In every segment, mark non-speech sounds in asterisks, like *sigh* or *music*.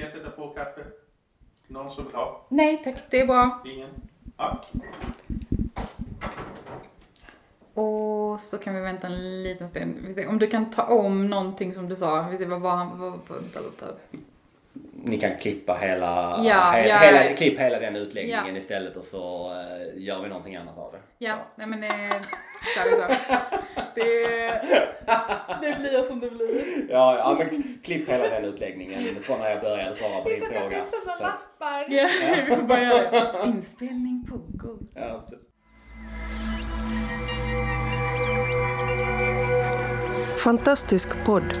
Ska jag sätta på kaffe? Någon som vill ha? Nej tack, det är bra. Ingen? Tack. Och så kan vi vänta en liten stund. Om du kan ta om någonting som du sa. Vi ser vad var han... Vad, vad, vad. Ni kan klippa hela, Ja, he, ja. hela, klipp hela den utläggningen Ja. istället och så eh, gör vi någonting annat av det. Ja, Så. nej men det... Så vi *laughs* så. Det, det blir som det blir. Ja, ja, men klipp hela den utläggningen från när jag började svara på din fråga. Så att, Ja, *laughs* vi får det. Inspelning pågår. ja, precis. Fantastisk podd,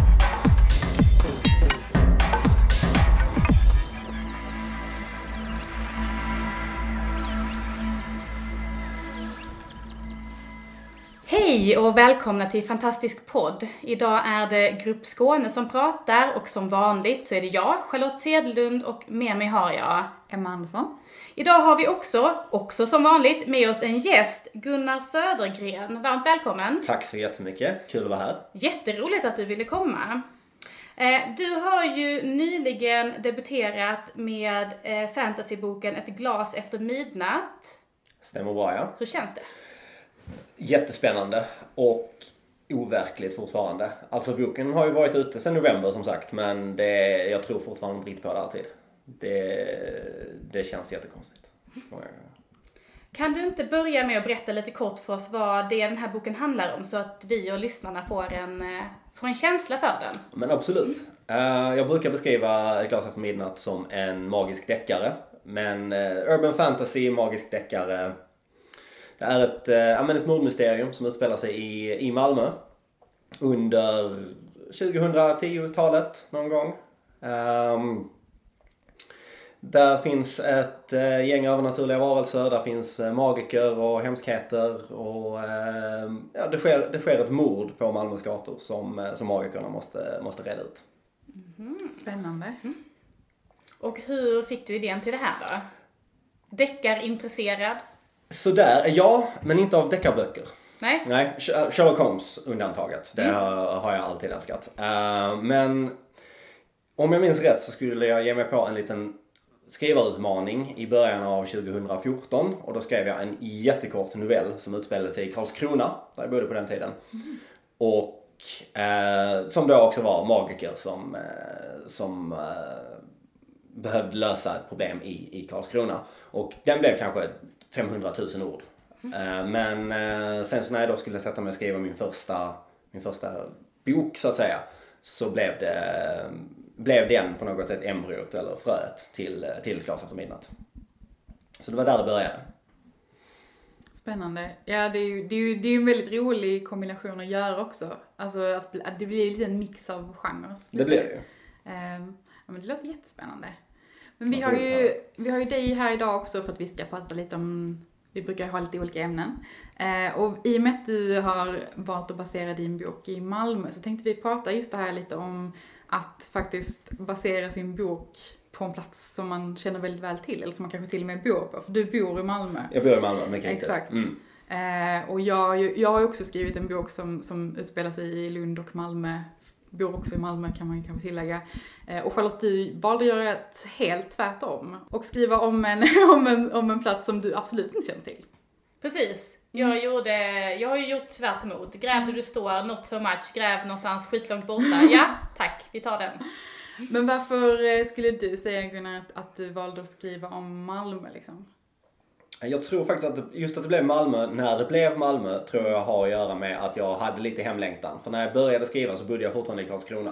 Hej och välkomna till Fantastisk podd. Idag är det Grupp Skåne som pratar och som vanligt så är det jag, Charlotte Sedlund och med mig har jag Emma Andersson. Idag har vi också, också som vanligt, med oss en gäst, Gunnar Södergren. Varmt välkommen! Tack så jättemycket. Kul att vara här. Jätteroligt att du ville komma. Eh, Du har ju nyligen debuterat med eh, fantasyboken Ett glas efter midnatt. Stämmer bra ja. Hur känns det? Jättespännande och overkligt fortfarande. Alltså boken har ju varit ute sedan november som sagt men det, jag tror fortfarande inte riktigt på det alltid. Det, det känns jättekonstigt. Kan du inte börja med att berätta lite kort för oss vad det den här boken handlar om så att vi och lyssnarna får en, eh, får en känsla för den? Men absolut. Eh, jag brukar beskriva Ett glas efter midnatt som en magisk deckare. Men eh, urban fantasy, magisk deckare. Det är ett, uh, ja, men ett mordmysterium som utspelar sig i, i Malmö. Under 2010-talet någon gång. Ehm, där finns ett eh, gäng övernaturliga varelser, där finns eh, magiker och hemskheter och eh, ja, det, sker, det sker ett mord på Malmös gator som, eh, som magikerna måste, måste reda ut. Spännande. Och hur fick du idén till det här då? Deckarintresserad? Sådär, ja, men inte av deckarböcker. Nej? Nej, Sh- Sherlock Holmes undantaget. Det har, har jag alltid älskat. Eh, men om jag minns rätt så skulle jag ge mig på en liten skrivarutmaning i början av 2014 och då skrev jag en jättekort novell som utspelade sig i Karlskrona, där jag bodde på den tiden. Och eh, som då också var magiker som, eh, som eh, behövde lösa ett problem i, i Karlskrona. Och den blev kanske 500 000 ord. Eh, Men eh, sen så när jag då skulle sätta mig och skriva min första, min första bok så att säga så blev det blev den på något sätt embryot eller fröet till, till glas efter midnatt. Så det var där det började. Spännande. Ja, det är ju, det är ju, det är en väldigt rolig kombination att göra också. Alltså att, det blir lite en mix av genrer. Det blev det ju. Ehm, ja, men det låter jättespännande. Men vi har, ju, vi har ju dig här idag också för att vi ska prata lite om, vi brukar ha lite olika ämnen. Eh, och i och med att du har valt att basera din bok i Malmö så tänkte vi prata just det här lite om att faktiskt basera sin bok på en plats som man känner väldigt väl till, eller som man kanske till och med bor på. För du bor i Malmö. Jag bor i Malmö, mycket riktigt. Exakt. Mm. Eh, och jag, jag har ju också skrivit en bok som, som utspelar sig i Lund och Malmö. Bor också i Malmö kan man ju kanske tillägga. Eh, och Charlotte, du valde att göra ett helt tvärtom. Och skriva om en, *laughs* om, en, om en plats som du absolut inte känner till. Precis. Jag, gjorde, jag har ju gjort tvärt emot. Gräv där du står, not so much. Gräv någonstans skitlångt borta. *laughs* Ja, tack. Vi tar den. Men varför eh, skulle du säga Gunnar att, att du valde att skriva om Malmö liksom? Jag tror faktiskt att just att det blev Malmö, när det blev Malmö, tror jag har att göra med att jag hade lite hemlängtan. För när jag började skriva så bodde jag fortfarande i Karlskrona.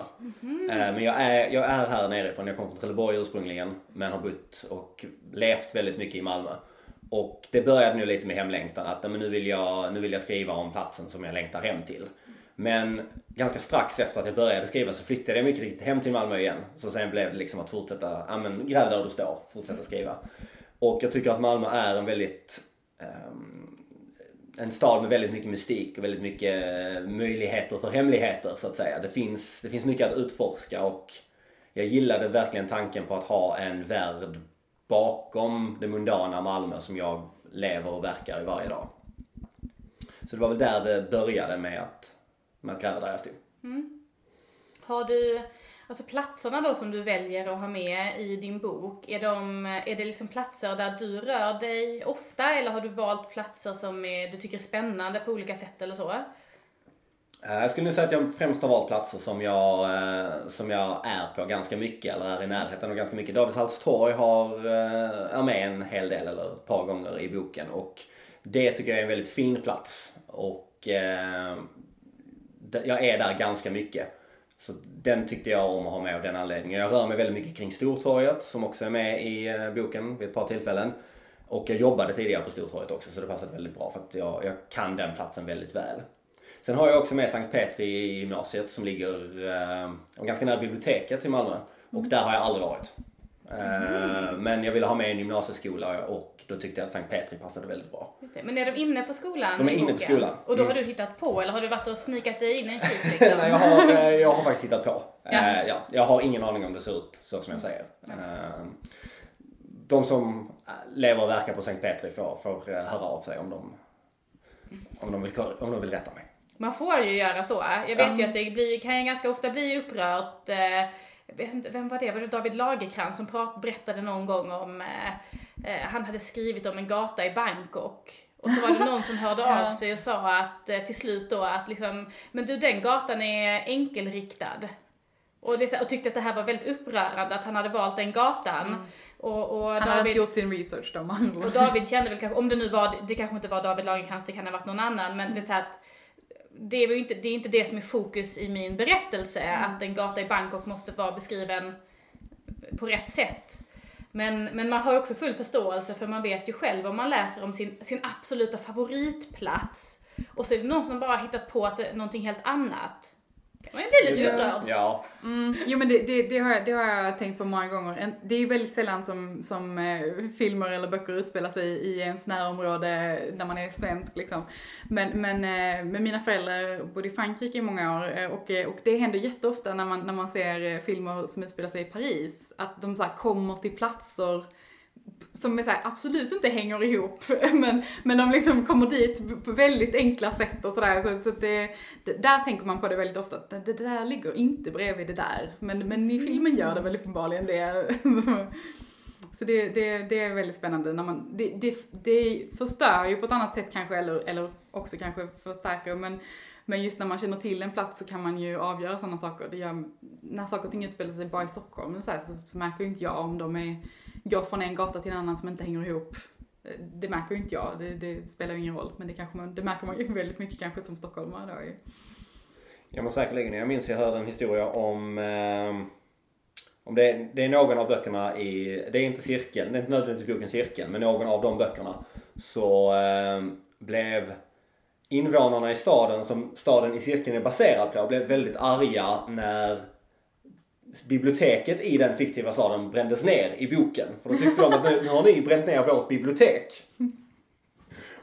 Eh, Men jag är, jag är här nerifrån, jag kommer från Trelleborg ursprungligen, men har bott och levt väldigt mycket i Malmö. Och det började nu lite med hemlängtan, att men nu, vill jag, nu vill jag skriva om platsen som jag längtar hem till. Men ganska strax efter att jag började skriva så flyttade jag mycket riktigt hem till Malmö igen. Så sen blev det liksom att fortsätta, ja men gräv där du står, fortsätta skriva. Och jag tycker att Malmö är en väldigt um, en stad med väldigt mycket mystik och väldigt mycket möjligheter för hemligheter så att säga. Det finns, det finns mycket att utforska och jag gillade verkligen tanken på att ha en värld bakom det mundana Malmö som jag lever och verkar i varje dag. Så det var väl där det började med att, med att gräva där jag stod. Mm. Har du, alltså platserna då som du väljer att ha med i din bok, är, de, är det liksom platser där du rör dig ofta eller har du valt platser som är, du tycker är spännande på olika sätt eller så? Eh, jag skulle nog säga att jag främst har valt platser som jag, eh, som jag är på ganska mycket eller är i närheten av ganska mycket. Davidshalls torg har, eh, är med en hel del eller ett par gånger i boken och det tycker jag är en väldigt fin plats och jag är där ganska mycket. Så den tyckte jag om att ha med av den anledningen. Jag rör mig väldigt mycket kring Stortorget som också är med i eh, boken vid ett par tillfällen. Och jag jobbade tidigare på Stortorget också så det passade väldigt bra för att jag, jag kan den platsen väldigt väl. Sen har jag också med Sankt Petri i gymnasiet som ligger eh, ganska nära biblioteket i Malmö. Och där har jag aldrig varit. Eh, men jag ville ha med en gymnasieskola och då tyckte jag att Sankt Petri passade väldigt bra. Men är de inne på skolan? De är inne på skolan. Och då Mm. har du hittat på eller har du varit och snikat dig in en kik *laughs* liksom? Nej, jag, har, eh, jag har faktiskt hittat på. Ja. Eh, ja, jag har ingen aning om det ser ut så som jag säger. Eh, de som lever och verkar på Sankt Petri får, får höra av sig om de, om de, vill, om de vill rätta mig. Man får ju göra så. Jag vet ju att det blir, kan ju ganska ofta bli upprört. Jag vet inte, vem var det? Var det David Lagercrantz som prat, berättade någon gång om, eh, eh, han hade skrivit om en gata i Bangkok. Och så var det någon som *laughs* hörde av Ja. sig och sa att eh, till slut då att liksom, men du den gatan är enkelriktad. Och, det, och tyckte att det här var väldigt upprörande att han hade valt den gatan. Och, och Han hade inte gjort sin research då andra och. David kände väl kanske, om det nu var, det kanske inte var David Lagercrantz, det kan ha varit någon annan, men det är så att det är, inte, det är inte det som är fokus i min berättelse, att en gata i Bangkok måste vara beskriven på rätt sätt. Men, men man har också full förståelse för man vet ju själv om man läser om sin, sin absoluta favoritplats och så är det någon som bara hittat på att det någonting helt annat. Då kan man ju bli lite upprörd. Ja, Mm, jo men det, det, det, har jag, det har jag tänkt på många gånger. Det är väldigt sällan som, som eh, filmer eller böcker utspelar sig i ens närområde när man är svensk liksom. Men, men, eh, men mina föräldrar bodde i Frankrike i många år eh, och, eh, och det händer jätteofta när man, när man ser filmer som utspelar sig i Paris. Att de så här kommer till platser som är så här, absolut inte hänger ihop, *laughs* men, men de liksom kommer dit på väldigt enkla sätt och sådär. Så, så att det, det, där tänker man på det väldigt ofta, att det, det där ligger inte bredvid det där. Men, men i filmen gör det väl uppenbarligen det. *laughs* Så det, det, det är väldigt spännande när man, det, det, det förstör ju på ett annat sätt kanske, eller, eller också kanske förstärker, men men just när man känner till en plats så kan man ju avgöra sådana saker. Det gör, när saker och ting utspelar sig bara i Stockholm så, här, så, så märker ju inte jag om de är, går från en gata till en annan som inte hänger ihop. Det märker ju inte jag, det, det spelar ju ingen roll. Men det, kanske man, det märker man ju *laughs* väldigt mycket kanske som stockholmare då ju. Ja men säkerligen. Jag minns jag hörde en historia om eh, om det, är, det är någon av böckerna i, det är inte cirkeln, det är inte nödvändigtvis boken Cirkeln, men någon av de böckerna så eh, blev invånarna i staden som staden i cirkeln är baserad på blev väldigt arga när biblioteket i den fiktiva staden brändes ner i boken. För då tyckte de att nu, nu har ni bränt ner vårt bibliotek.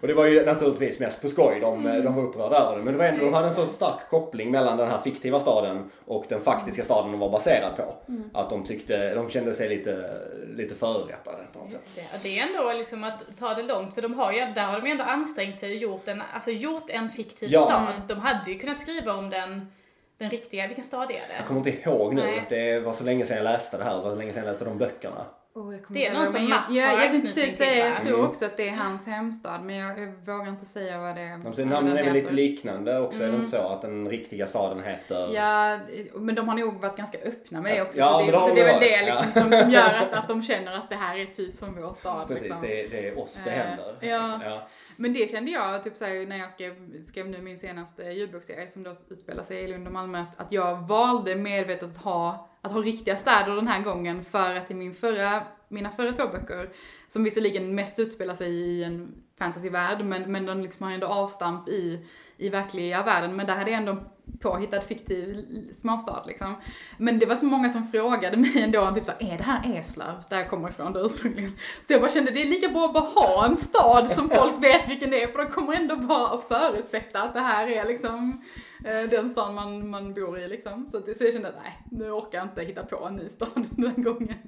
Och det var ju naturligtvis mest på skoj, de, de var upprörda över det. Men det var ändå, de hade en så stark koppling mellan den här fiktiva staden och den faktiska staden de var baserad på. Att de tyckte, de kände sig lite, lite förorättade på något sätt. Det, det är ändå liksom att ta det långt, för de har ju, där har de ju ändå ansträngt sig och gjort en, alltså gjort en fiktiv Ja. stad. De hade ju kunnat skriva om den, den riktiga, vilken stad är Jag det? kommer inte ihåg nu, Nej. det var så länge sedan jag läste det här, det var så länge sedan jag läste de böckerna. Oh, jag Det är någon som Mats jag, jag, jag anknytning precis säga, jag tror Mm. också att det är hans hemstad, men jag, jag vågar inte säga vad det De säger vad namnen är väl lite liknande också, är det inte så? Att den riktiga staden heter... Ja, men de har nog varit ganska öppna med det också. Ja, så det, så de det är väl det liksom, ja. som, som gör att, att de känner att det här är typ som vår stad. Precis, liksom. det, är, det är oss det Eh, händer. ja. ja. Men det kände jag typ såhär, när jag skrev, skrev nu min senaste ljudboksserie som då utspelar sig i Lund och Malmö, att, att jag valde medvetet att ha, att ha riktiga städer den här gången för att i min förra, mina förra två böcker, som visserligen mest utspelar sig i en fantasyvärld, men, men de liksom har ändå avstamp i, i verkliga världen, men där hade jag ändå påhittad fiktiv småstad liksom. Men det var så många som frågade mig ändå, typ såhär, är det här Eslöv? Där jag kommer ifrån då ursprungligen. Så jag bara kände, det är lika bra att bara ha en stad som *laughs* folk vet vilken det är, för de kommer ändå bara att förutsätta att det här är liksom den stan man, man bor i liksom. Så, att, så jag kände att nej, nu orkar jag inte hitta på en ny stad *laughs* den gången.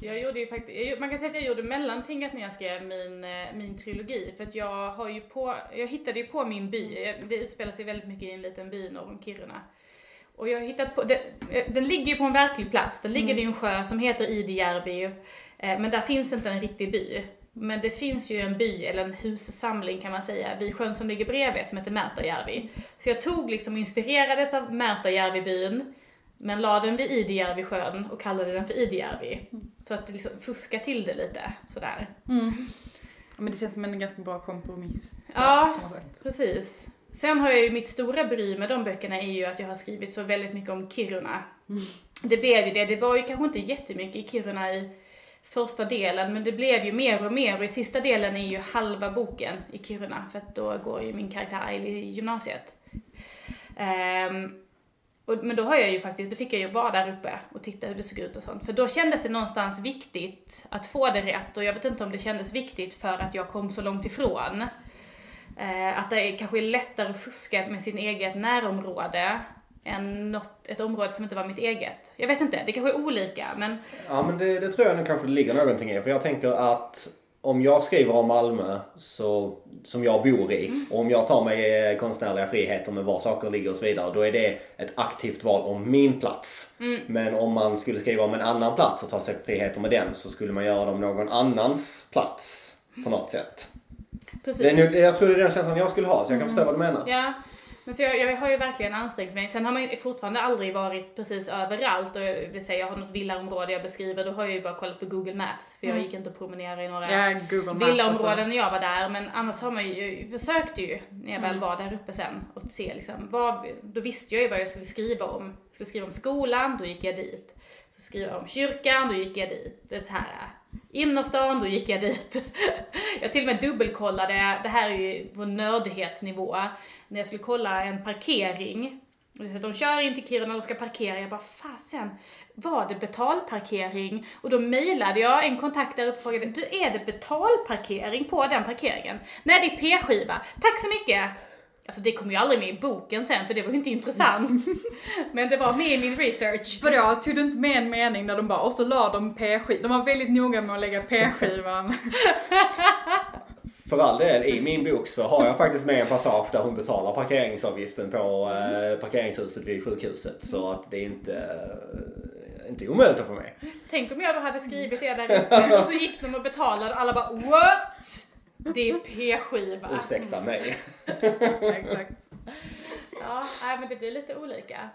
Jag gjorde ju faktiskt, man kan säga att jag gjorde mellantinget när jag skrev min, eh, min trilogi. För att jag har ju på, jag hittade ju på min by, det utspelar sig väldigt mycket i en liten by norr om Kiruna. Och jag har hittat på, den, eh, den ligger ju på en verklig plats, den ligger vid en sjö som heter Idijärvi. Eh, men där finns inte en riktig by. Men det finns ju en by, eller en hussamling kan man säga, vid sjön som ligger bredvid som heter Märtajärvi. Så jag tog liksom, inspirerades av Märtajärvi-byn, men la den vid Idijärvi sjön och kallade den för Idijärvi. Så att liksom fuska till det lite sådär. Mm. Men det känns som en ganska bra kompromiss. Ja. Precis. Sen har jag ju mitt stora bry med de böckerna är ju att jag har skrivit så väldigt mycket om Kiruna. Det blev ju det, det var ju kanske inte jättemycket i Kiruna i första delen, men det blev ju mer och mer och i sista delen är ju halva boken i Kiruna, för att då går ju min karaktär Aili i gymnasiet. Um, och, men då har jag ju faktiskt, då fick jag ju vara där uppe och titta hur det såg ut och sånt. För då kändes det någonstans viktigt att få det rätt och jag vet inte om det kändes viktigt för att jag kom så långt ifrån. Uh, att det är, kanske är lättare att fuska med sin eget närområde än något, ett område som inte var mitt eget. Jag vet inte, det kanske är olika men Ja men det, det tror jag nog kanske det ligger någonting i. För jag tänker att om jag skriver om Malmö så, som jag bor i och om jag tar mig eh, konstnärliga friheter med var saker ligger och så vidare. Då är det ett aktivt val om min plats. Men om man skulle skriva om en annan plats och ta sig friheter med den så skulle man göra dem någon annans plats på något sätt. precis. Det är jag tror det är den känslan jag skulle ha så jag kan förstå vad du menar. Ja, men så jag, jag har ju verkligen ansträngt mig. Sen har man ju fortfarande aldrig varit precis överallt och jag vill säga jag har något villaområde jag beskriver, då har jag ju bara kollat på Google Maps för jag gick inte och promenerade i några Ja, villaområden alltså. när jag var där, men annars har man ju, försökte ju när jag väl Mm. var där uppe sen och se liksom, vad, då visste jag ju vad jag skulle skriva om. Jag skulle skriva om skolan, då gick jag dit. Så skriva om kyrkan, då gick jag dit. Det så här, innerstan, då gick jag dit. *laughs* Jag till och med dubbelkollade, det här är ju på nördighetsnivå, när jag skulle kolla en parkering. Så De kör in till Kiruna och ska parkera, jag bara fasen, var det betalparkering? Och då mejlade jag en kontakt där uppe och frågade, du är det betalparkering på den parkeringen? Nej det är p-skiva, tack så mycket! Alltså det kom ju aldrig med i boken sen för det var ju inte intressant. *laughs* Men det var med i min research. Vadå, tog du inte med en mening där de bara, och så la de p-skivan, de var väldigt noga med att lägga p-skivan. *laughs* För all del, i min bok så har jag faktiskt med en passage där hon betalar parkeringsavgiften på eh, parkeringshuset vid sjukhuset. Så att det är inte, eh, inte omöjligt att få med. Tänk om jag då hade skrivit det där uppe och så gick de och betalade och alla bara what? Det är p-skiva. Ursäkta mig. *laughs* Exakt. Ja, nej, men det blir lite olika.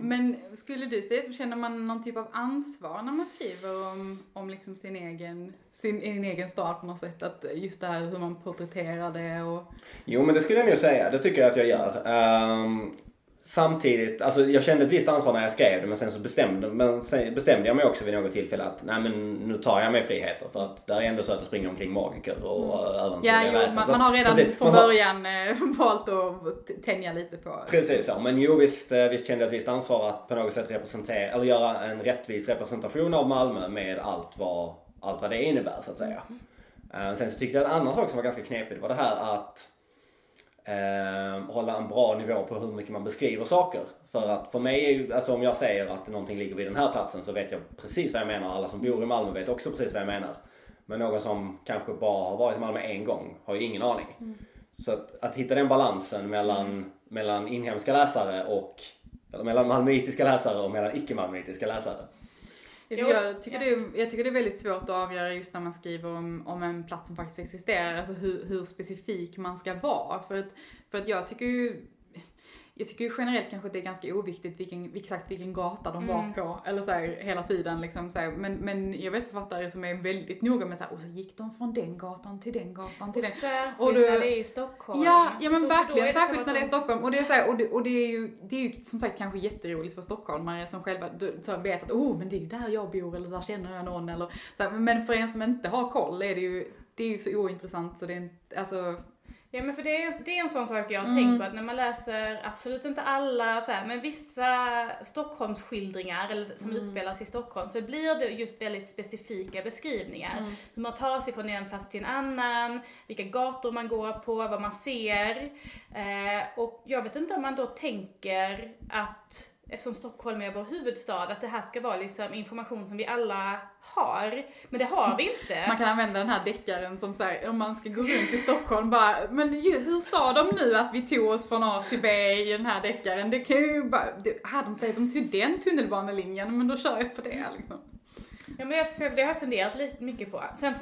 Men skulle du säga att känner man någon typ av ansvar när man skriver om, om liksom sin egen, sin, sin egen stad på något sätt? Att just det här hur man porträtterar det och... Jo men det skulle jag nog säga, det tycker jag att jag gör. Ehm, samtidigt, alltså jag kände ett visst ansvar när jag skrev det men sen så bestämde, men sen bestämde jag mig också vid något tillfälle att nej men nu tar jag mig friheter för att det är ändå så att det springer omkring magiker och mm. äventyrliga Ja, jo, väsen. man, man har redan precis, från har- början eh, *laughs* valt att tänja lite på... Precis så, men jo visst, eh, visst kände jag ett visst ansvar att på något sätt representera, eller göra en rättvis representation av Malmö med allt vad, allt vad det innebär så att säga. Eh, Sen så tyckte jag en annan sak som var ganska knepig, det var det här att eh, hålla en bra nivå på hur mycket man beskriver saker. För att för mig, är ju, alltså om jag säger att någonting ligger vid den här platsen så vet jag precis vad jag menar. Alla som bor i Malmö vet också precis vad jag menar. Men någon som kanske bara har varit i Malmö en gång har ju ingen aning. Så att, att hitta den balansen mellan, mellan inhemska läsare och eller mellan malmöitiska läsare och mellan icke-malmöitiska läsare. Jag tycker, ja. det är, jag tycker det är väldigt svårt att avgöra just när man skriver om, om en plats som faktiskt existerar, alltså hur, hur specifik man ska vara. För att, för att jag tycker ju jag tycker ju generellt kanske att det är ganska oviktigt vilken, exakt vilken gata de var Mm. på, eller så här, hela tiden liksom så här. Men, men jag vet författare som är väldigt noga med så här, och så gick de från den gatan till den gatan till den. Särskilt Och du- när det är i Stockholm. Ja, ja men Då- då verkligen, som särskilt när det är de- Stockholm. Och det är, så här, och det, och det är ju, det är ju som sagt kanske jätteroligt för stockholmare som själva så vet att oh men det är ju där jag bor eller där känner jag någon eller så Men för en som inte har koll är det ju, det är ju så ointressant så det är inte, alltså Ja men för det är, det är en sån sak jag har Mm. tänkt på att när man läser, absolut inte alla så här, men vissa Stockholmsskildringar eller som Mm. utspelas i Stockholm så blir det just väldigt specifika beskrivningar. Mm. Hur man tar sig från en plats till en annan, vilka gator man går på, vad man ser. Eh, och jag vet inte om man då tänker att Eftersom Stockholm är vår huvudstad, att det här ska vara liksom information som vi alla har. Men det har vi inte. Man kan använda den här deckaren som såhär, om man ska gå runt i Stockholm bara, men hur sa de nu att vi tog oss från A till B i den här deckaren? Det kan ju bara, det, ah, de säger att de tog den tunnelbanelinjen, men då kör jag på det liksom. Ja, men det, det har jag funderat lite mycket på. Sen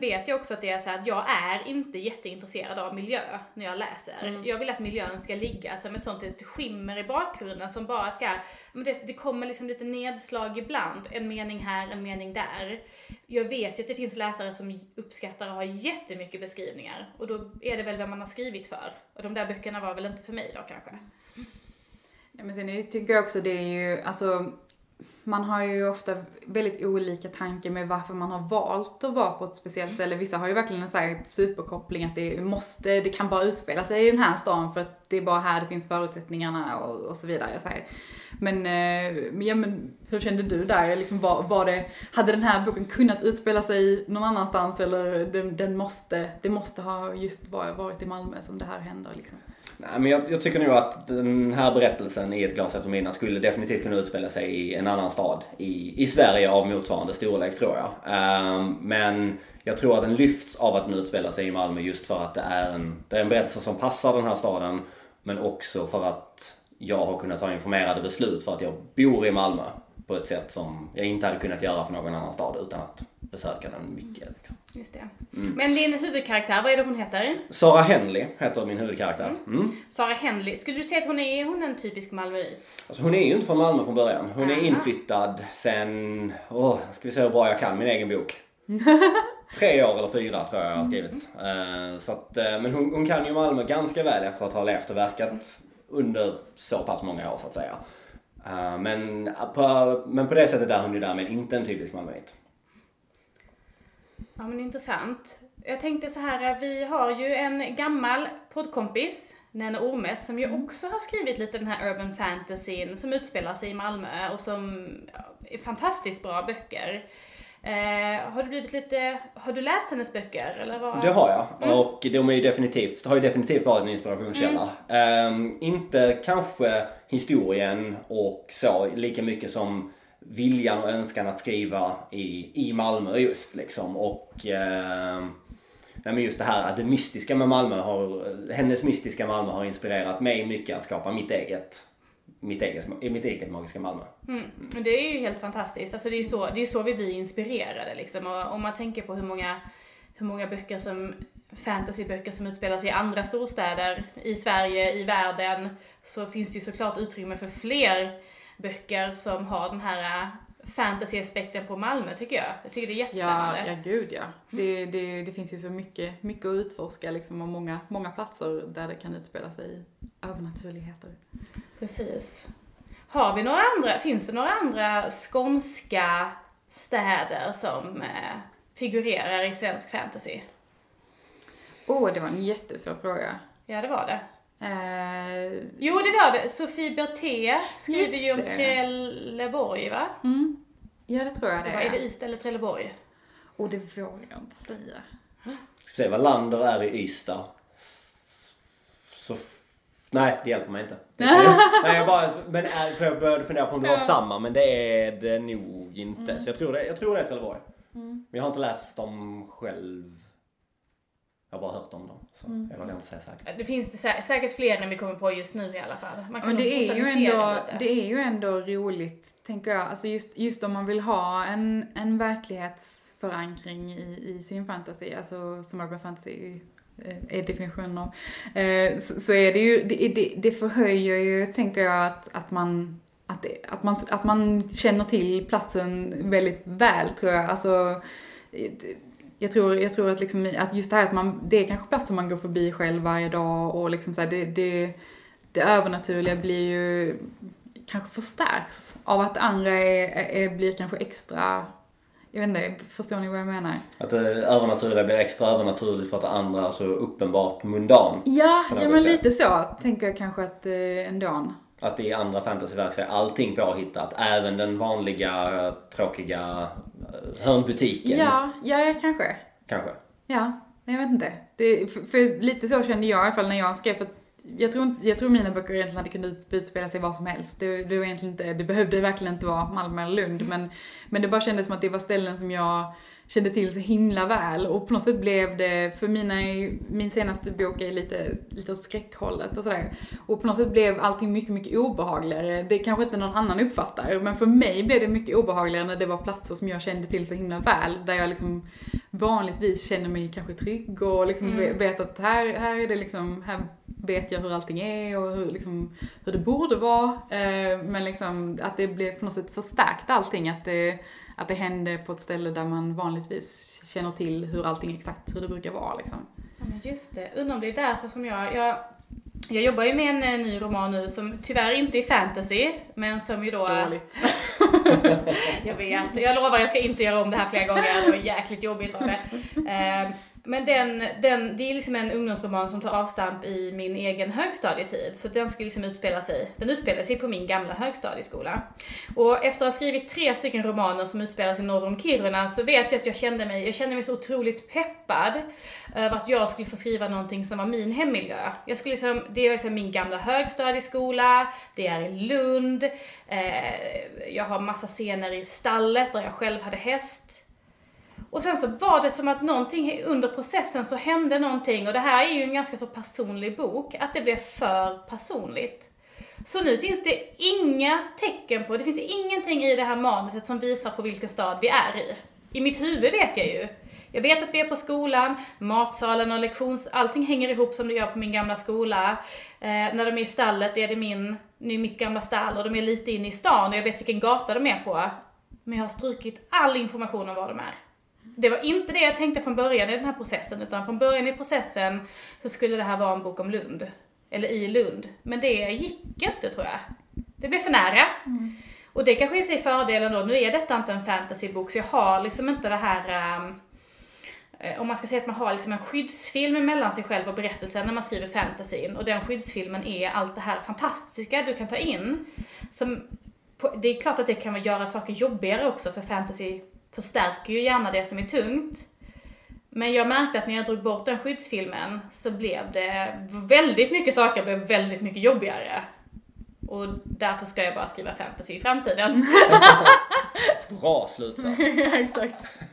vet, jag också att det är så att jag är inte jätteintresserad av miljö när jag läser. Jag vill att miljön ska ligga som ett sånt litet skimmer i bakgrunden som bara ska, men det, det kommer liksom lite nedslag ibland. En mening här, en mening där. Jag vet ju att det finns läsare som uppskattar att ha jättemycket beskrivningar. Och då är det väl vad man har skrivit för. Och de där böckerna var väl inte för mig då kanske. Ja, men sen tycker jag också det är ju, alltså man har ju ofta väldigt olika tankar med varför man har valt att vara på ett speciellt ställe. Vissa har ju verkligen en sån här superkoppling att det måste, det kan bara utspela sig i den här stan för att det är bara här det finns förutsättningarna och, och så vidare. Så här. Men, eh, ja, men hur kände du där? Liksom, var, var det, hade den här boken kunnat utspela sig någon annanstans eller den, den måste, det måste ha just varit varit i Malmö som det här händer liksom? Nej, men jag, jag tycker nog att den här berättelsen i Ett glas efter midnatt skulle definitivt kunna utspela sig i en annan stad i, i Sverige av motsvarande storlek tror jag. Um, men jag tror att den lyfts av att den utspelar sig i Malmö just för att det är en, det är en berättelse som passar den här staden. Men också för att jag har kunnat ta informerade beslut för att jag bor i Malmö på ett sätt som jag inte hade kunnat göra för någon annan stad utan att besöka den mycket. Liksom. Just det. Men din huvudkaraktär, vad är det hon heter? Sara Henley heter min huvudkaraktär. Mm. Sara Henley. Skulle du säga att hon är, hon är en typisk malmöit? Alltså hon är ju inte från Malmö från början. Hon är inflyttad sen, åh, ska vi se hur bra jag kan min egen bok. *laughs* Tre år eller fyra tror jag jag har skrivit. Eh, så att, eh, men hon, hon kan ju Malmö ganska väl efter att ha levt och verkat under så pass många år så att säga. Eh, men, på, men på det sättet är hon ju därmed inte en typisk Malmöit. Ja men intressant. Jag tänkte så här, vi har ju en gammal poddkompis, Nene Ormes, som ju också har skrivit lite den här urban fantasyn som utspelar sig i Malmö och som är fantastiskt bra böcker. Eh, har du blivit lite, har du läst hennes böcker eller vad? Det har jag. Och de är ju definitivt, har ju definitivt varit en inspirationskälla. Ehm, inte kanske historien och så lika mycket som viljan och önskan att skriva i, i Malmö just liksom. Och eh, nej, men just det här att det mystiska med Malmö har, hennes mystiska Malmö har inspirerat mig mycket att skapa mitt eget, mitt eget, mitt eget magiska Malmö. Mm. Men det är ju helt fantastiskt. Alltså det är ju så, det är så vi blir inspirerade liksom. Och om man tänker på hur många, hur många böcker som, fantasyböcker som utspelar sig i andra storstäder, i Sverige, i världen, så finns det ju såklart utrymme för fler böcker som har den här äh, fantasy-aspekten på Malmö tycker jag. Jag tycker det är Ja, jättespännande. ja gud ja. Det, det, det finns ju så mycket, mycket att utforska liksom och många, många platser där det kan utspela sig övernaturligheter. Precis. Har vi några andra, finns det några andra skånska städer som eh, figurerar i svensk fantasy? Åh, oh, det var en jättesvår fråga. Ja, det var det. Eh, Jo, det var det. Sofie Berté skriver ju om det. Trelleborg, va? mm, ja, det tror jag det Vad är det är. Ystad eller Trelleborg? Och det vågar jag inte säga. Ska se vad Lander är i Ystad. Så... Nej, det hjälper mig inte. *laughs* Nej, jag bara, men är, för jag började fundera på om det var Ja. samma, men det är det nog inte. Så jag tror det, jag tror det är Trelleborg. Men jag har inte läst dem själv. Jag har bara hört om dem. Så jag vågar inte säga säkert. Det finns det sä- säkert fler än vi kommer på just nu i alla fall. Man kan Men det är, ju ändå, lite. det är ju ändå roligt, tänker jag. Alltså just, just om man vill ha en, en verklighetsförankring i, i sin fantasy, alltså som urban fantasy eh, är definitionen av, eh, så, så är det ju, det, det, det förhöjer ju, tänker jag, att, att man att, det, att, man, att man känner till platsen väldigt väl, tror jag. Alltså, eh, jag tror, jag tror att, liksom, att just det här att man, det är kanske platser man går förbi själv varje dag och liksom så här, det, det, det övernaturliga blir ju kanske förstärks av att andra är, är, blir kanske extra, jag vet inte, förstår ni vad jag menar? Att det övernaturliga blir extra övernaturligt för att det andra är så uppenbart mundant. Ja, ja men sätt. lite så tänker jag kanske att eh, ändå. Att i andra fantasyverk så är allting påhittat. Även den vanliga eh, tråkiga eh, hörnbutiken. Ja, ja, ja, kanske. Kanske. Ja, jag vet inte. Det, för, för lite så kände jag i alla fall när jag skrev. För jag, tror, inte- jag tror mina böcker egentligen hade kunnat ut- utspela sig var som helst. Det, det, var egentligen inte, det behövde verkligen inte vara Malmö eller Lund. Men, men det bara kändes som att det var ställen som jag kände till så himla väl. Och på något sätt blev det, för mina, min senaste bok är lite, lite åt skräckhållet och sådär. Och på något sätt blev allting mycket, mycket obehagligare. Det kanske inte någon annan uppfattar, men för mig blev det mycket obehagligare när det var platser som jag kände till så himla väl. Där jag liksom vanligtvis känner mig kanske trygg och liksom Mm. vet att här, här är det liksom, här vet jag hur allting är och hur, liksom, hur det borde vara. Eh, men liksom att det blev på något sätt förstärkt allting. Att det, att det hände på ett ställe där man vanligtvis känner till hur allting exakt, hur det brukar vara liksom. Ja, men just det. Undrar om det är därför som jag, jag jag jobbar ju med en eh, ny roman nu som tyvärr inte är fantasy, men som ju då... Dåligt. *laughs* jag vet, jag lovar jag ska inte göra om det här flera gånger, det var jäkligt jobbigt var det. *laughs* Men den, den, det är liksom en ungdomsroman som tar avstamp i min egen högstadietid. Så den skulle liksom utspela sig, den utspelar sig på min gamla högstadieskola. Och efter att ha skrivit tre stycken romaner som utspelar sig norr om Kiruna så vet jag att jag kände mig, jag kände mig så otroligt peppad över att jag skulle få skriva någonting som var min hemmiljö. Jag skulle liksom, det är liksom min gamla högstadieskola, det är Lund, eh, jag har massa scener i stallet där jag själv hade häst. Och sen så var det som att någonting under processen så hände någonting och det här är ju en ganska så personlig bok, att det blev för personligt. Så nu finns det inga tecken på, det finns ingenting i det här manuset som visar på vilken stad vi är i. I mitt huvud vet jag ju. Jag vet att vi är på skolan, matsalen och lektions... Allting hänger ihop som det gör på min gamla skola. Eh, när de är i stallet är det min, nu mitt gamla stall och de är lite inne i stan och jag vet vilken gata de är på. Men jag har strukit all information om var de är. Det var inte det jag tänkte från början i den här processen, utan från början i processen så skulle det här vara en bok om Lund. Eller i Lund. Men det gick inte tror jag. Det blev för nära. Och det kanske i sig är fördelen då, nu är detta inte en fantasybok så jag har liksom inte det här eh, om man ska säga att man har liksom en skyddsfilm mellan sig själv och berättelsen när man skriver fantasyn. Och den skyddsfilmen är allt det här fantastiska du kan ta in. Som, det är klart att det kan göra saker jobbigare också för fantasy förstärker ju gärna det som är tungt. Men jag märkte att när jag drog bort den skyddsfilmen så blev det väldigt mycket saker blev väldigt mycket jobbigare. Och därför ska jag bara skriva fantasy i framtiden. *laughs* Bra slutsats. *laughs* ja, exakt. *laughs*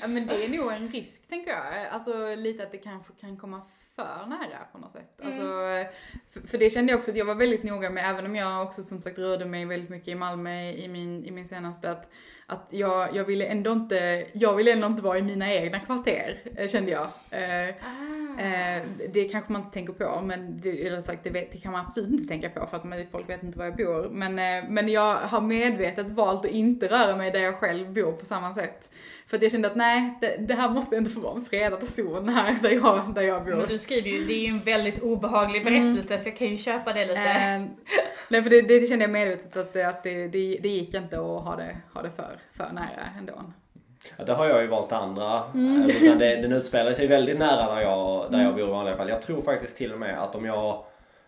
ja, men det är nog en risk, tänker jag. Alltså lite att det kanske kan komma för nära på något sätt. Alltså, för, för det kände jag också att jag var väldigt noga med, även om jag också som sagt rörde mig väldigt mycket i Malmö i min, i min senaste, att, att jag, jag ville ändå inte, jag ville ändå inte vara i mina egna kvarter, eh, kände jag. Eh, Eh, det kanske man inte tänker på, men det, eller sagt, det, vet, det kan man absolut inte tänka på för att man, folk vet inte var jag bor. Men, eh, men jag har medvetet valt att inte röra mig där jag själv bor på samma sätt. För att jag kände att nej, det, det här måste ändå få vara en fredad zon här där jag, där jag bor. Men du skriver ju, det är ju en väldigt obehaglig berättelse så jag kan ju köpa det lite. Eh, nej för det, det kände jag medvetet att, att det, det, det gick inte att ha det, ha det för, för nära ändå. Ja, det har jag ju valt andra. Eh, Utan det, den utspelar sig väldigt nära där jag, där jag bor i vanliga fall. Jag tror faktiskt till och med att om jag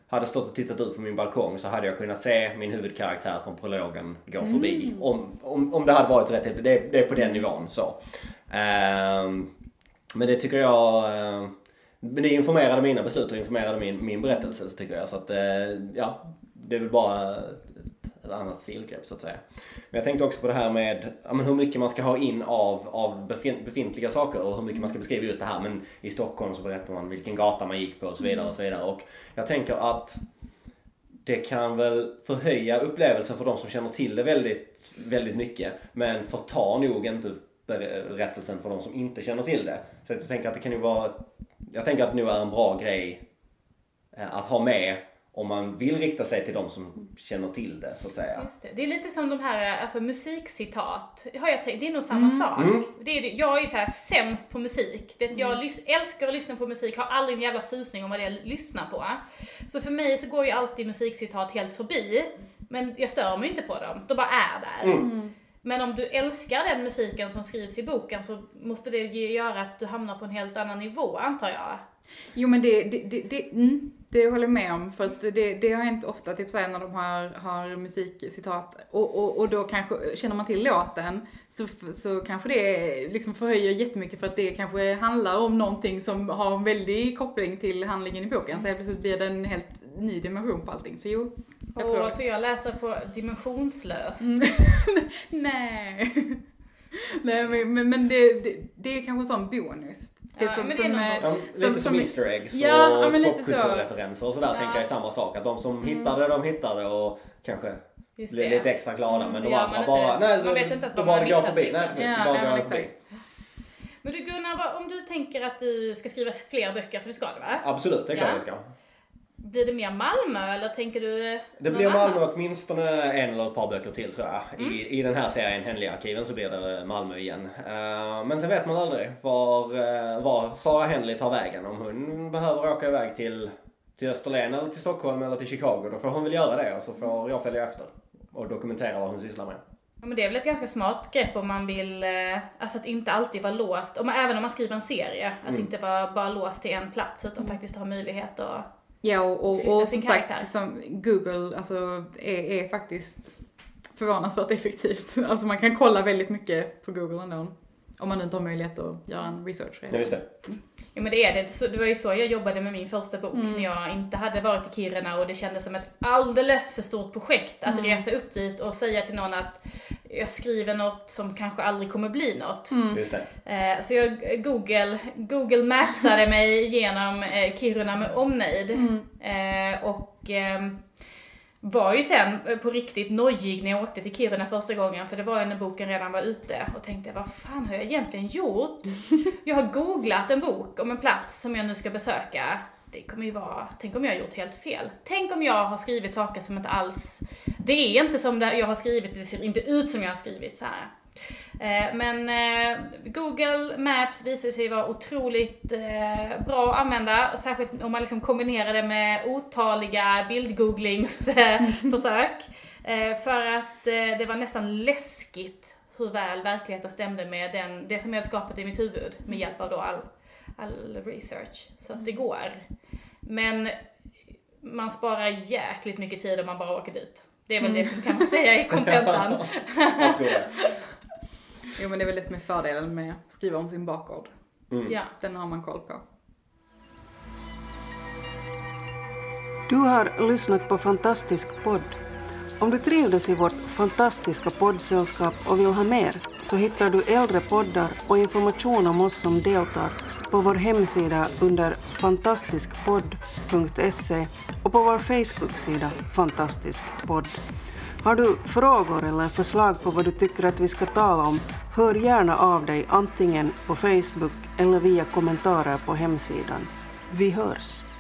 hade stått och tittat ut på min balkong så hade jag kunnat se min huvudkaraktär från prologen gå förbi. Om, om, om det hade varit rätt. Det, det är på den nivån så. Ehm, men det tycker jag... eh, men det informerade mina beslut och informerade min, min berättelse så tycker jag. Så att eh, ja, det är väl bara annat stilgrepp så att säga. Men jag tänkte också på det här med ja, men hur mycket man ska ha in av, av befintliga saker och hur mycket man ska beskriva just det här. Men i Stockholm så berättar man vilken gata man gick på och så vidare och så vidare. Och jag tänker att det kan väl förhöja upplevelsen för de som känner till det väldigt, väldigt mycket. Men förtar nog inte berättelsen för de som inte känner till det. Så jag tänker att det kan ju vara, jag tänker att det nog är en bra grej eh, att ha med om man vill rikta sig till de som känner till det så att säga. Just det. det är lite som de här alltså, musikcitat. Har jag tänkt, det är nog samma sak. Det är, det- jag är ju så här sämst på musik. Det, jag lys- älskar att lyssna på musik, har aldrig en jävla susning om vad det är jag lyssnar på. Så för mig så går ju alltid musikcitat helt förbi. Men jag stör mig inte på dem, de bara är där. Men om du älskar den musiken som skrivs i boken så måste det göra att du hamnar på en helt annan nivå antar jag. Jo men det, det, det, det, mm, det håller jag med om för att det, det har hänt ofta typ såhär när de har, har musikcitat och, och, och då kanske, känner man till låten så, så kanske det liksom förhöjer jättemycket för att det kanske handlar om någonting som har en väldig koppling till handlingen i boken så helt plötsligt blir det en helt ny dimension på allting. Så jo, jag tror Och så jag läser på dimensionslöst. Mm. *laughs* Nej. *laughs* Nej men, men, men det, det, det är kanske en sån bonus. Typ Ja, som, men det är som, eh, som- lite som, som- Easter eggs Ja, och popkulturreferenser och sådär Ja. Mm. tänker jag är samma sak. Att de som hittade, de hittade och kanske det. lite extra glada men de Ja, andra bara, inte- nej, man vet inte att då de bara går förbi. liksom. Nej, precis, Ja, det bara nej, men går förbi. Men du Gunnar, om du tänker att du ska skriva fler böcker, för det ska du va? Absolut, det är klart Ja. vi ska. Blir det mer Malmö eller tänker du Det blir Malmö annan? åtminstone en eller ett par böcker till tror jag. Mm. I, I den här serien Hemliga arkiven så blir det Malmö igen. Eh, men sen vet man aldrig var, uh, var Sara Henley tar vägen. Om hon behöver åka iväg till, till Österlen eller till Stockholm eller till Chicago. Då får hon väl göra det och så får jag följa efter. Och dokumentera vad hon sysslar med. Ja, men det är väl ett ganska smart grepp om man vill, eh, alltså att inte alltid vara låst, om man, även om man skriver en serie, att Mm. inte vara bara låst till en plats utan faktiskt ha möjlighet att Ja, och, och, och som sagt, karaktär. som Google alltså, är, är faktiskt förvånansvärt effektivt. *laughs* Alltså man kan kolla väldigt mycket på Google ändå. Om man inte har möjlighet att göra en research Ja, just det. Ja men det är det. Det var ju så jag jobbade med min första bok Mm. när jag inte hade varit i Kiruna och det kändes som ett alldeles för stort projekt att Mm. resa upp dit och säga till någon att jag skriver något som kanske aldrig kommer bli något. Mm. Just det. Eh, så jag Google, Google Mapsade mig genom eh, Kiruna med omnejd. Mm. Eh, och ehm, var ju sen på riktigt nojig när jag åkte till Kiruna första gången för det var ju när boken redan var ute och tänkte vad fan har jag egentligen gjort? *laughs* Jag har googlat en bok om en plats som jag nu ska besöka. Det kommer ju vara, tänk om jag har gjort helt fel. Tänk om jag har skrivit saker som inte alls, det är inte som det jag har skrivit, det ser inte ut som jag har skrivit så här. Eh, Men eh, Google Maps visar sig vara otroligt eh, bra att använda, särskilt om man liksom kombinerar det med otaliga bildgooglingsförsök. *laughs* Eh, För att eh, det var nästan läskigt hur väl verkligheten stämde med den, det som jag hade skapat i mitt huvud med hjälp av då all, all research. Så att det går. Men man sparar jäkligt mycket tid om man bara åker dit. Det är väl det som kan man säga i *laughs* kontentan. Jag tror det. *laughs* Jo men det är väl det som är fördelen med att skriva om sin bakgård. Mm. Ja. Den har man koll på. Du har lyssnat på Fantastisk podd. Om du trivdes i vårt fantastiska poddsällskap och vill ha mer så hittar du äldre poddar och information om oss som deltar på vår hemsida under fantastiskpodd.se och på vår Facebook-sida Fantastisk podd. Har du frågor eller förslag på vad du tycker att vi ska tala om, hör gärna av dig antingen på Facebook eller via kommentarer på hemsidan. Vi hörs!